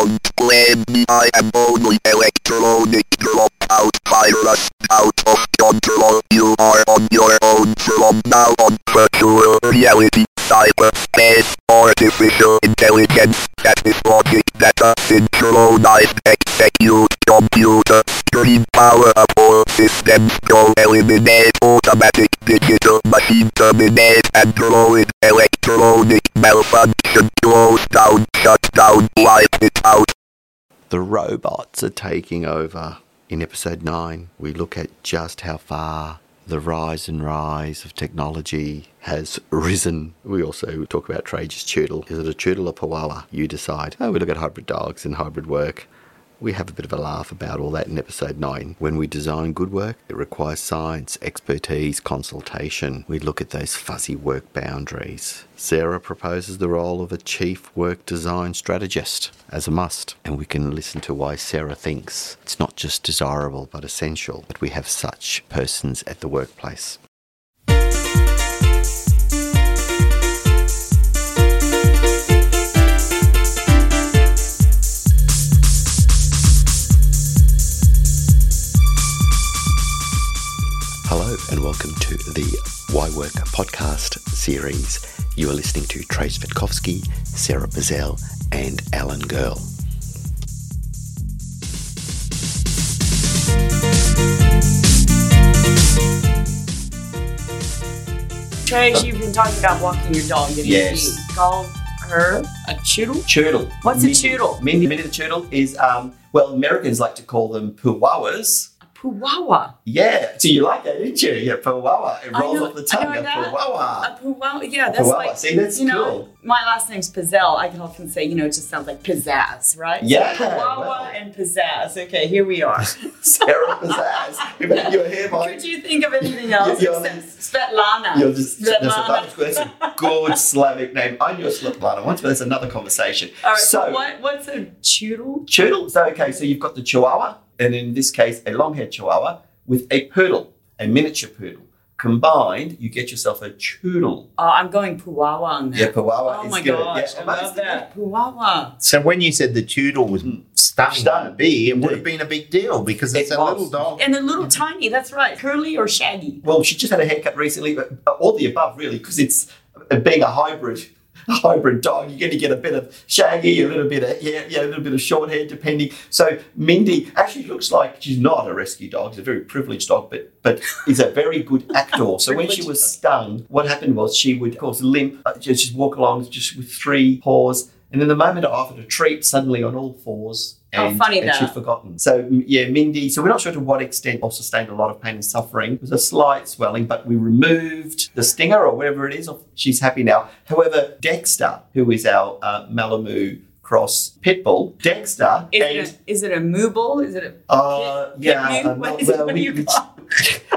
don't me, I am only electronic dropout virus out of control. You are on your from now on. Virtual reality, cyberspace, artificial intelligence, that is logic, data, synchronized, execute, computer, green power of all systems, go eliminate automatic digital machine, terminate android, electronic malfunction, close down, shut down, wipe it out. The robots are taking over. In episode 9, we look at just how far the rise and rise of technology has risen. We also talk about Trajan's Choodle. Is it a Choodle or Chihuahua? You decide. Oh, we look at hybrid dogs and hybrid work. We have a bit of a laugh about all that in episode 9. When we design good work, it requires science, expertise, consultation. We look at those fuzzy work boundaries. Sara proposes the role of a chief work design strategist as a must, and we can listen to why Sara thinks it's not just desirable but essential that we have such persons at the workplace. Hello, and welcome to the Why Work podcast series. You are listening to Trace Vitkovsky, Sara Pazell, and Alan Girl. Trace, you've been talking about walking your dog. Didn't Yes. You call her a choodle? Choodle. What's a choodle? Minnie, Minnie the Choodle is, um, well, Americans like to call them poowawas. Poowawa. Yeah. So you like that, didn't you? Yeah, poowawa. It rolls know- off the tongue. know A poowawa. A poowawa. Yeah, that's Poowawa. like. See, that's you know, cool. my last name's Pazell. I can often say, you know, it just sounds like pizzazz, right? Yeah, So poowawa well. and pizzazz. Okay, here we are. Sara Pizzazz. You're here, Mike. Could you think of anything else You're- except Svetlana? You're just Svetlana. that's a good Slavic name. I knew a Svetlana once, but that's another conversation. All right, so, so what, what's a choodle? Choodle. So okay, so you've got the Chihuahua, and in this case, a long-haired Chihuahua with a poodle, a miniature poodle. Combined, you get yourself a Choodle. Oh, I'm going poowawa on that. Yeah, Chihuahua Oh is my good. gosh, yeah, I love that. Poowawa. So when you said the Choodle was stung by Stung. a bee, it would have been a big deal because it's It a was. little dog. And they're little tiny, that's right. Curly or shaggy? Well, she just had a haircut recently, but all the above really, because it's uh, being a hybrid, a hybrid dog. You're going to get a bit of shaggy, a little bit of yeah, yeah, a little bit of short hair, depending. So Mindy actually looks like she's not a rescue dog; she's a very privileged dog, but but is a very good actor. So when she was stung, what happened was she would, of course, limp, uh, just, just walk along just with three paws, and then the moment I offered a treat, suddenly on all fours. How And, funny and that. she'd forgotten. So yeah, Mindy. So we're not sure to what extent or sustained a lot of pain and suffering. It was a slight swelling, but we removed the stinger or whatever it is. She's happy now. However, Dexter, who is our uh, Malamute cross pit bull, Dexter, Is and it, a, is it a mooble? Is it a uh, pit- yeah, pit uh? What is it? What do you call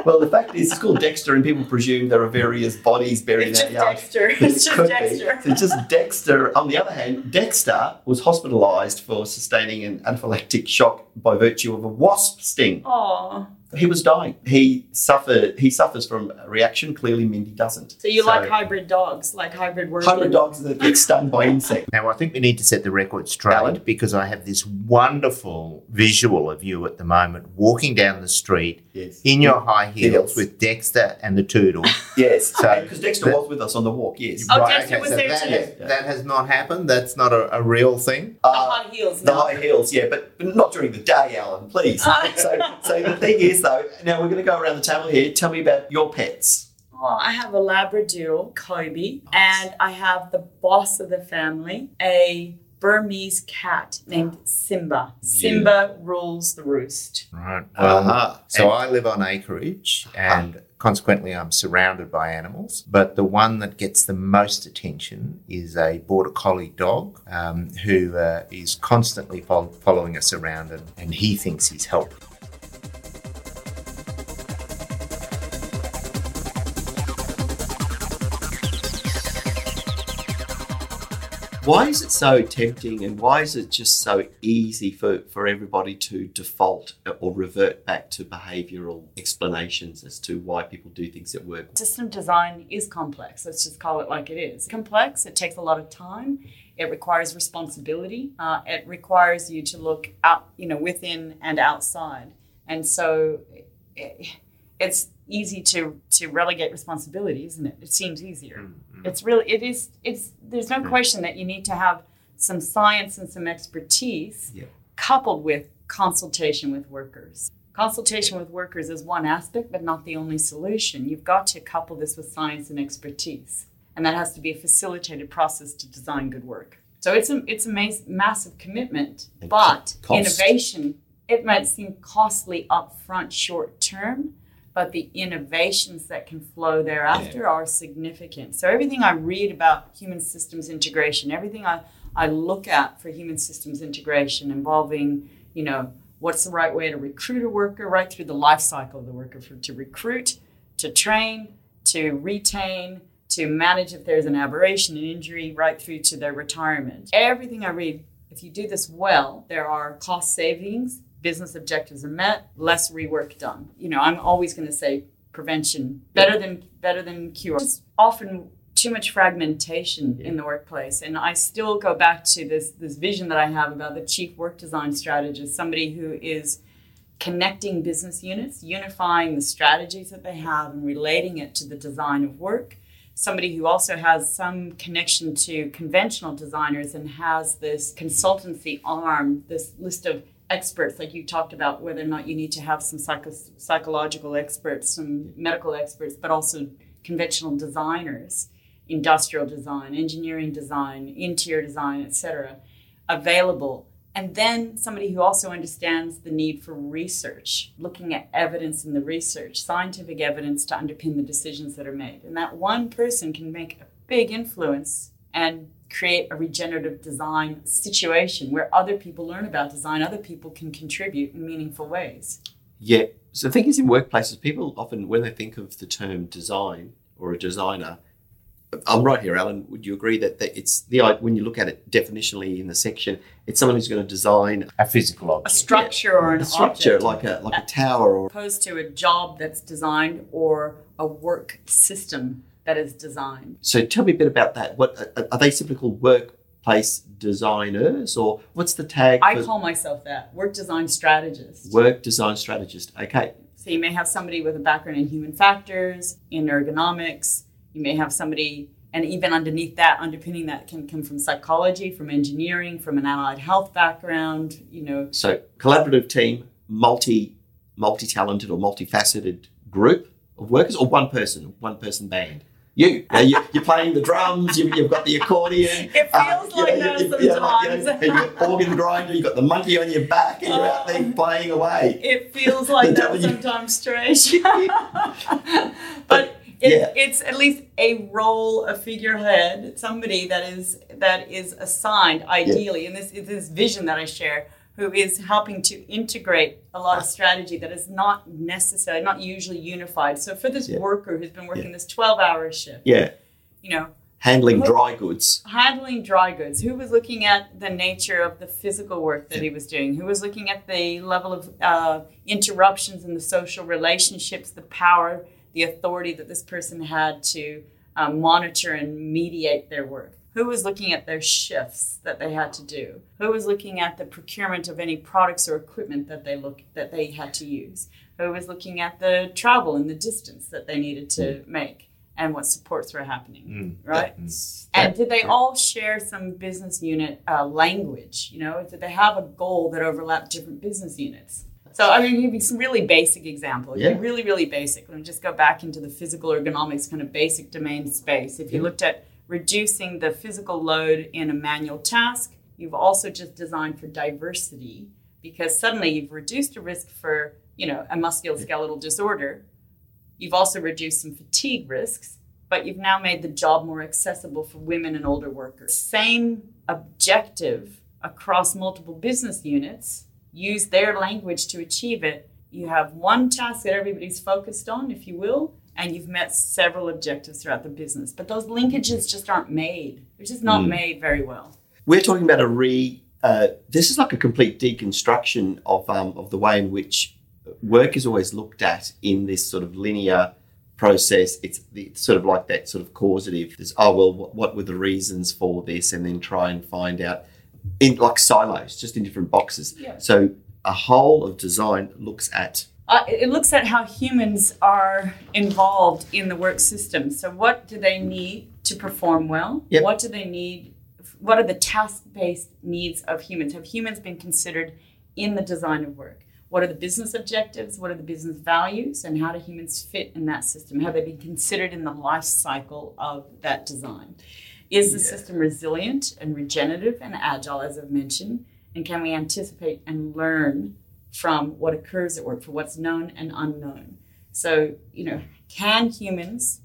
well, the fact is, it's called Dexter, and people presume there are various bodies buried It's in that yard. Dexter. It's just be. Dexter. So it's just Dexter. On the other hand, Dexter was hospitalised for sustaining an anaphylactic shock by virtue of a wasp sting. Oh, He was dying. He suffered. He suffers from a reaction. Clearly, Mindy doesn't. so you like hybrid dogs, like hybrid working? hybrid dogs that get stung by insects. Now, I think we need to set the record straight Alan? because I have this wonderful visual of you at the moment walking down the street Yes. in your high heels Heels. with Dexter and the Choodle. Yes. So- Because Dexter that- was with us on the walk. Yes. Oh, Dexter was there that, too. has- that has not happened. That's not a, a real thing. The Uh, high heels. The no. high heels, yeah, but, but not during the day, Alan, please. so, so the thing is, though, now we're going to go around the table here. Tell me about your pets. Oh, I have a Labrador, Kobe, and I have the boss of the family, a Burmese cat named Simba. Simba rules the roost. Right. Well, Uh-huh. so I live on acreage and consequently I'm surrounded by animals. But the one that gets the most attention is a border collie dog um, who uh, is constantly fol- following us around and, and he thinks he's helping. Why is it so tempting and why is it just so easy for, for everybody to default or revert back to behavioural explanations as to why people do things at work? System design is complex. Let's just call it like it is. Complex, it takes a lot of time, It requires responsibility. Uh, it requires you to look up, you know, within and outside. And so it, it's easy to to relegate responsibility, isn't it? It seems easier. Mm-hmm. It's really it is it's there's no question that you need to have some science and some expertise Yeah. coupled with consultation with workers. Consultation with workers is one aspect, but not the only solution. You've got to couple this with science and expertise, and that has to be a facilitated process to design good work. So it's a it's a mas- massive commitment, but cost. innovation it might seem costly upfront, short term, but the innovations that can flow thereafter are significant. So everything I read about human systems integration, everything I, I look at for human systems integration involving, you know, what's the right way to recruit a worker right through the life cycle of the worker for, to recruit, to train, to retain, to manage if there's an aberration, an injury, right through to their retirement. Everything I read, if you do this well, there are cost savings, business objectives are met, less rework done. You know, I'm always going to say prevention better than better than cure. It's often too much fragmentation in the workplace, and I still go back to this this vision that I have about the chief work design strategist, somebody who is connecting business units, unifying the strategies that they have, and relating it to the design of work. Somebody who also has some connection to conventional designers and has this consultancy arm, this list of experts, like you talked about, whether or not you need to have some psycho- psychological experts, some medical experts, but also conventional designers, industrial design, engineering design, interior design, etc., available and then somebody who also understands the need for research, looking at evidence in the research, scientific evidence to underpin the decisions that are made. And that one person can make a big influence and create a regenerative design situation where other people learn about design, other people can contribute in meaningful ways. Yeah. So the thing is, in workplaces, people often, when they think of the term design or a designer, I'm right here, Alan. Would you agree that, that it's the when you look at it definitionally in the section, it's someone who's going to design A physical object, A object. structure or an a structure object. like a like a tower or opposed to a job that's designed or a work system that is designed. So tell me a bit about that. What are- they simply called workplace designers, or what's the tag I call myself that work design strategist. work design strategist? Okay, So you may have somebody with a background in human factors, in ergonomics. You may have somebody, and even underneath that, underpinning that can come from psychology, from engineering, from an allied health background. You know, so collaborative team, multi multi talented or multifaceted group of workers, or one person, one person band. You, you you're playing the drums. You've, you've got the accordion. It feels you like know, that you- you- you know, like, you know, sometimes. and you've got organ grinder. You've got the monkey on your back, and you're out there oh. playing away. it feels like that W. sometimes, Trish. but it, Yeah. it's at least a role, a figurehead, somebody that is that is assigned ideally, and this is this vision that I share, who is helping to integrate a lot of strategy that is not necessary, not usually unified. So for this Yeah. worker who's been working this twelve-hour shift, Yeah, you know, handling dry goods. handling dry goods. Who was looking at the nature of the physical work that he was doing? Who was looking at the level of uh, interruptions in the social relationships the power the authority that this person had to uh, monitor and mediate their work who was looking at their shifts that they had to do who was looking at the procurement of any products or equipment that they look that they had to use who was looking at the travel and the distance that they needed to make and what supports were happening right That's- and did they all share some business unit uh, language? You know, did they have a goal that overlapped different business units? So I mean, give you some really basic example. Yeah. Really, really basic. Let me just go back into the physical ergonomics kind of basic domain space. If you Yeah. looked at reducing the physical load in a manual task, you've also just designed for diversity because suddenly you've reduced a risk for you know a musculoskeletal disorder. You've also reduced some fatigue risks but you've now made the job more accessible for women and older workers. Same objective across multiple business units, use their language to achieve it. You have one task that everybody's focused on, if you will, and you've met several objectives throughout the business. But those linkages just aren't made. They're just not Mm. made very well. We're talking about a re. Uh, this is like a complete deconstruction of um, of the way in which work is always looked at in this sort of linear process. It's, it's sort of like that sort of causative. There's, oh, well, what, what were the reasons for this? And then try and find out in like silos, just in different boxes. Yeah. So a whole of design looks at Uh, it looks at how humans are involved in the work system. So, what do they need to perform well? Yep. What do they need? What are the task based needs of humans? Have humans been considered in the design of work? What are the business objectives? What are the business values? And how do humans fit in that system? Have they been considered in the life cycle of that design? Is the Yeah. system resilient and regenerative and agile, as I've mentioned? And can we anticipate and learn from what occurs at work, for what's known and unknown. So, you know, can humans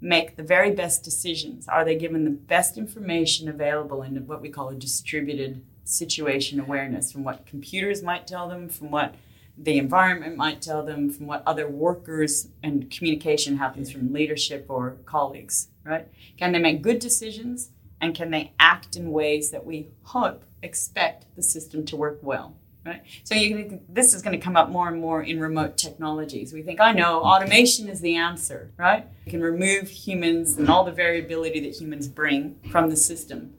make the very best decisions? Are they given the best information available in what we call a distributed situation awareness from what computers might tell them, from what the environment might tell them, from what other workers and communication happens from leadership or colleagues, right? Can they make good decisions and can they act in ways that we hope, expect the system to work well? Right? So you can, this is going to come up more and more in remote technologies. We think, I know, automation is the answer, right? You can remove humans and all the variability that humans bring from the system.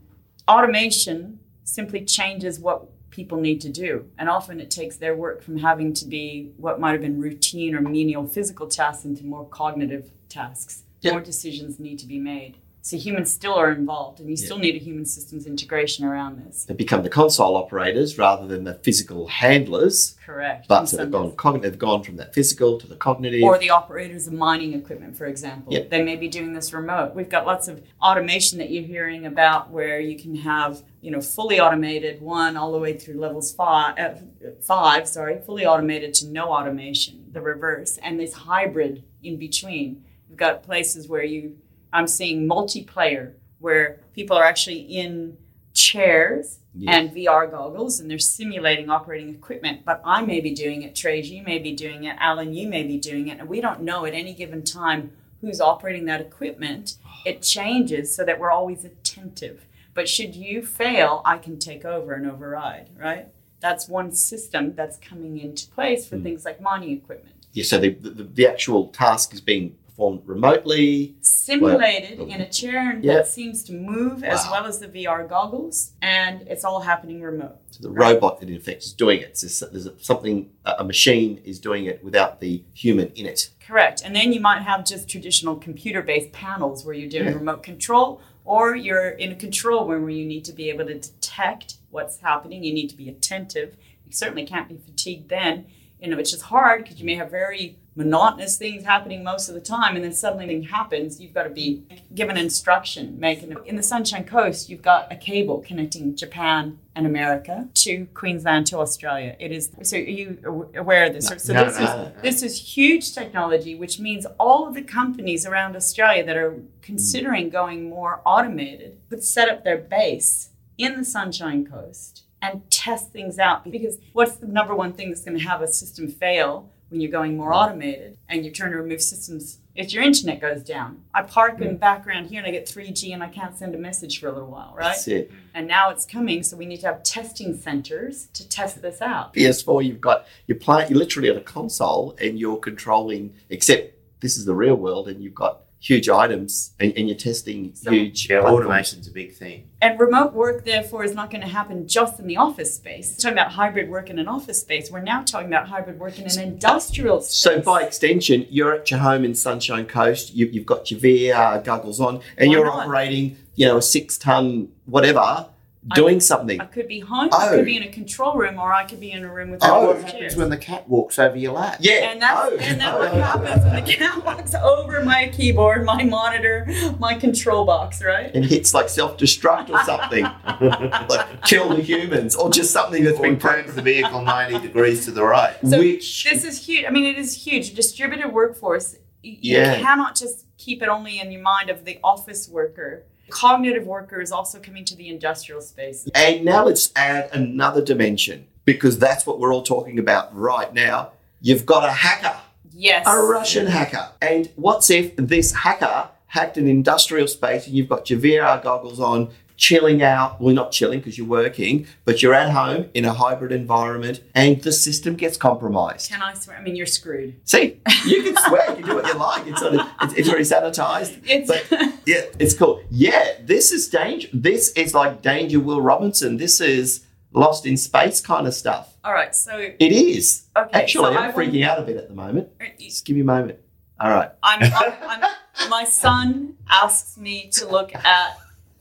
Automation simply changes what people need to do. And often it takes their work from having to be what might have been routine or menial physical tasks into more cognitive tasks. Yep. More decisions need to be made. So humans still are involved, and you still need a human systems integration around this. they become the console operators rather than the physical handlers. Correct. But so they've gone, cogn- they've gone from that physical to the cognitive. or the operators of mining equipment, for example. Yep. They may be doing this remote. We've got lots of automation that you're hearing about where you can have, you know, fully automated one all the way through levels five, uh, five, sorry, fully automated to no automation, the reverse, and this hybrid in between. You've got places where you, I'm seeing multiplayer where people are actually in chairs and VR goggles and they're simulating operating equipment. But I may be doing it, Trace, you may be doing it, Alan, you may be doing it, and we don't know at any given time who's operating that equipment. It changes so that we're always attentive. But should you fail, I can take over and override, right? That's one system that's coming into place for hmm. things like mining equipment. yeah, so the, the, the actual task is being performed remotely. Simulated in a chair and Yeah. that seems to move as well as the VR goggles, and it's all happening remote. So the robot, in effect, is doing it. So there's, something, a a machine is doing it without the human in it. Correct. And then you might have just traditional computer based panels where you're doing Yeah. remote control, or you're in a control room where you need to be able to detect what's happening. You need to be attentive. You certainly can't be fatigued then, you know, which is hard because you may have very monotonous things happening most of the time, and then suddenly something happens. You've got to be given instruction. Making in the Sunshine Coast, you've got a cable connecting Japan and America to Queensland to Australia. It is so. Are you aware of this? so no, this no, is no, no. this is huge technology, which means all of the companies around Australia that are considering going more automated could set up their base in the Sunshine Coast and test things out. Because what's the number one thing that's going to have a system fail when you're going more automated and you're trying to remove systems? If your internet goes down, I park in the mm. background here and I get 3G and I can't send a message for a little while, right? That's it. And now it's coming, so we need to have testing centers to test this out. PS4, you've got you're playing. You're literally at a console and you're controlling. Except this is the real world, and you've got huge items and, and you're testing So- huge. Yeah, platforms. automation's a big thing. And remote work, therefore, is not going to happen just in the office space. We're talking about hybrid work in an office space. We're now talking about hybrid work in an industrial space. So by extension, you're at your home in Sunshine Coast. You, you've got your VR goggles on, and Why you're not? operating, you know, a six-ton whatever, doing something. I could be home, Oh. I Oh. could be in a control room, or I could be in a room with Oh, what happens when the cat walks over your lap? Yeah. And that's Oh. and that's what happens when the cat walks over my keyboard, my monitor, my control box, right? and hits like self-destruct or something, like kill the humans, or just something that's Or been turns the vehicle 90 degrees to the right. So which This is huge. I mean, it is huge. Distributed workforce. y- Yeah. You cannot just keep it only in your mind of the office worker. Cognitive worker is also coming to the industrial space. And now let's add another dimension because that's what we're all talking about right now. You've got a hacker, Yes. a Russian hacker. And what's if this hacker hacked an industrial space and you've got your VR goggles on, chilling out. Well, not chilling because you're working, but you're at home in a hybrid environment and the system gets compromised. Can I swear? I mean, you're screwed. See, you can swear, you can do what you like. It's, sort of, it's, it's very sanitized. It's But yeah, it's cool. Yeah, this is danger. This is like Danger Will Robinson. This is Lost in Space kind of stuff. all right. So It is. okay, Actually, so I'm freaking out a bit at the moment. Uh, Just give me a moment. All right. I'm, I'm, I'm, my son asks me to look at.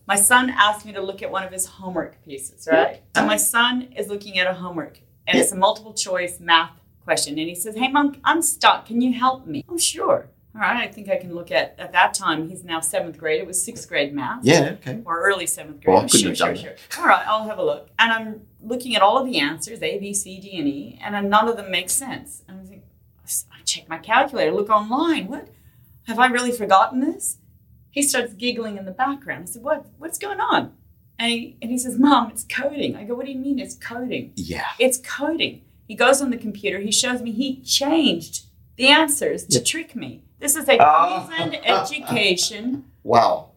My son asked me to look at one of his homework pieces, right? And my son is looking at a homework, and it's a multiple choice math question, and he says, "Hey, mom, I'm stuck. Can you help me?" Oh, sure. All right. I think I can look at. At that time, he's now seventh grade. It was sixth grade math. Yeah, okay. or early seventh grade. Well, I couldn't sure, have sure, sure. All right, I'll have a look. And I'm looking at all of the answers, A, B, C, D, and E, and none of them make sense. And I think, I check my calculator, look online. What? Have I really forgotten this? He starts giggling in the background. I said, What? What's going on? And he, and he says, Mom, it's coding. I go, What do you mean it's coding? Yeah. It's coding. He goes on the computer. He shows me he changed the answers to Yeah. trick me. This is a. Ah. Queensland education Wow.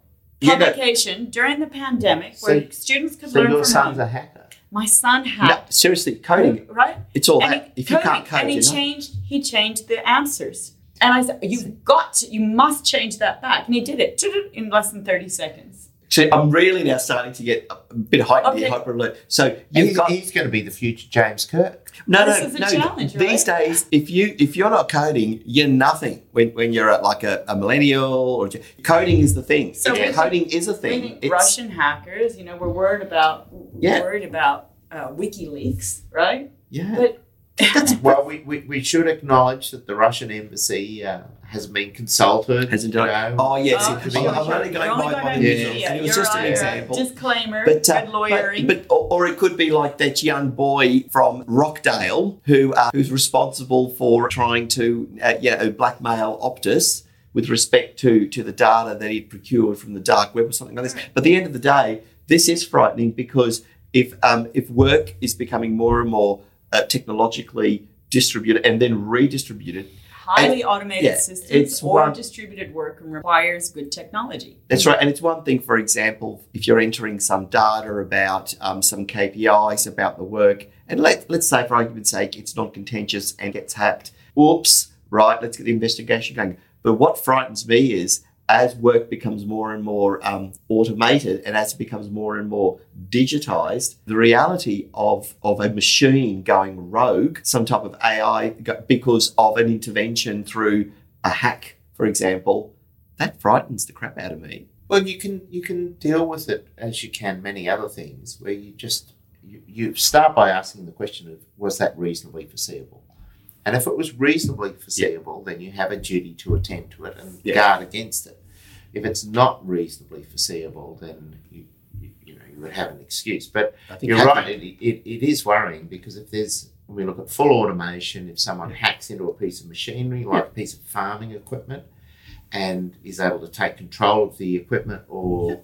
Publication during the pandemic where students could So learn your from son's home. a hacker. My son no, seriously, coding. right, It's all and that. he, If you can't code, and he you're not. changed. He changed the answers, and I said, "You've got to. You must change that back." And he did it in less than thirty seconds. So I'm really now starting to get a bit heightened Okay. here, hyper alert. So you've He's, got he's going to be the future James Kirk. no, This no, is a no. challenge, These right? days, if you if you're not coding, you're nothing. When when you're at like a, a millennial or coding is the thing. So Yeah, coding is a I thing. It's- Russian hackers, you know, we're worried about Yeah. worried about uh, WikiLeaks, right? Yeah. But Well, we, we, we should acknowledge that the Russian embassy uh, has been consulted. Hasn't you know. Oh yes, Oh, it could sure, be. I'm only going by only my going by visuals, media. and it was You're just an right. example. Disclaimer: But, uh, good lawyering. But, but or, or it could be like that young boy from Rockdale who uh, who's responsible for trying to uh, you know blackmail Optus with respect to to the data that he'd procured from the dark web or something like this. But at the end of the day, this is frightening because if um, if work is becoming more and more uh, technologically distributed and then redistributed, highly automated yeah, systems or one- distributed work and requires good technology. That's right. And it's one thing, for example, if you're entering some data about um, some KPIs about the work, and let, let's say, for argument's sake, it's non contentious and gets hacked. Oops, right, let's get the investigation going. But what frightens me is as work becomes more and more um, automated and as it becomes more and more digitized, the reality of, of a machine going rogue, some type of AI, because of an intervention through a hack, for example, that frightens the crap out of me. Well, you can you can deal with it as you can many other things, where you just you, you start by asking the question of was that reasonably foreseeable, and if it was reasonably foreseeable, then you have a duty to attend to it and Yeah. guard against it. If it's not reasonably foreseeable, then you you, you know you would have an excuse. But I think you're hacking- right; it, it, it is worrying because if there's when we look at full automation, if someone hacks into a piece of machinery like a piece of farming equipment and is able to take control of the equipment or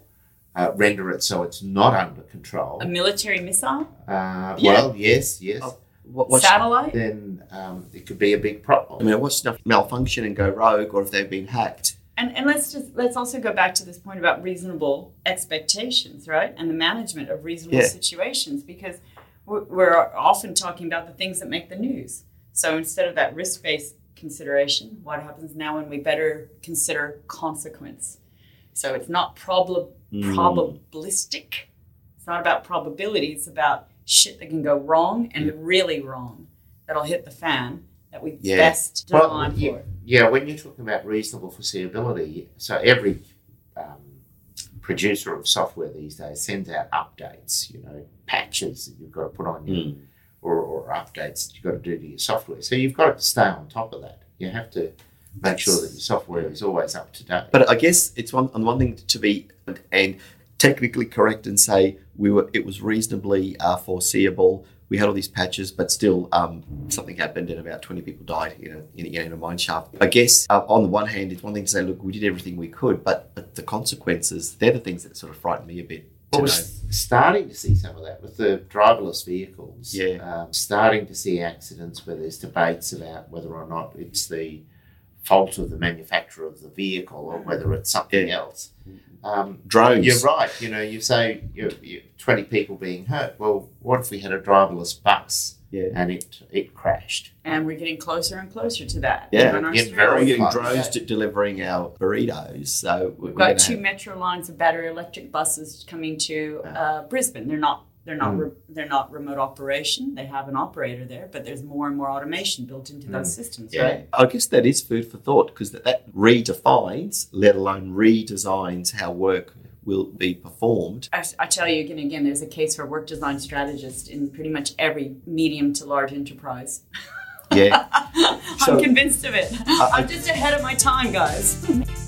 uh, render it so it's not under control, A military missile, uh, Yeah. well, yes, yes, Oh. What, satellite. then um, it could be a big problem. I problem. mean, what's enough malfunction and go rogue, or if they've been hacked? And, and let's just let's also go back to this point about reasonable expectations, right? And the management of reasonable Yeah. situations, because we're, we're often talking about the things that make the news. So instead of that risk-based consideration, what happens now when we better consider consequence? So it's not problem Mm. probabilistic. It's not about probability. It's about shit that can go wrong and really wrong that'll hit the fan that we Yeah. best Well, you- for. Yeah, when you're talking about reasonable foreseeability, so every um, producer of software these days sends out updates, you know, patches that you've got to put on your, or, or updates that you've got to do to your software. So you've got to stay on top of that. You have to make sure that your software is always up to date. But I guess it's one on one thing to be and technically correct and say we were it was reasonably uh, foreseeable. We had all these patches, but still um, something happened and about twenty people died in a in a, in a mine shaft. I guess uh, on the one hand, it's one thing to say, look, we did everything we could, but, but the consequences they're the things that sort of frighten me a bit. Well, we're starting to see some of that with the driverless vehicles. Yeah. Um, starting to see accidents where there's debates about whether or not it's the fault of the manufacturer of the vehicle or whether it's something else. Um, Drones. You're right. You know, you say you you 20 people being hurt. Well, what if we had a driverless bus Yeah. and it it crashed? And we're getting closer and closer to that. Yeah, on our getting streets. very We're getting fun. drones to delivering our burritos. So we're We've got two have- metro lines of battery electric buses coming to uh, Brisbane. They're not they're not Mm. re- they're not remote operation. They have an operator there, but there's more and more automation built into those systems, Yeah. right? I guess that is food for thought because that, that redefines, let alone redesigns how work will be performed. I, I tell you again, again, there's a case for work design strategist in pretty much every medium to large enterprise. Yeah. I'm convinced of it. I- I'm just ahead of my time, guys.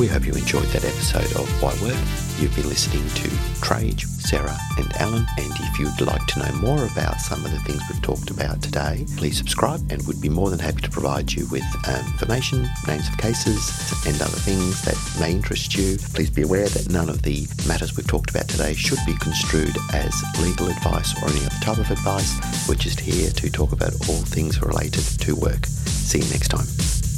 We hope you enjoyed that episode of Why Work. You've been listening to Trace, Sara, and Alan. And if you'd like to know more about some of the things we've talked about today, please subscribe and we'd be more than happy to provide you with um, information, names of cases, and other things that may interest you. Please be aware that none of the matters we've talked about today should be construed as legal advice or any other type of advice. We're just here to talk about all things related to work. See you next time.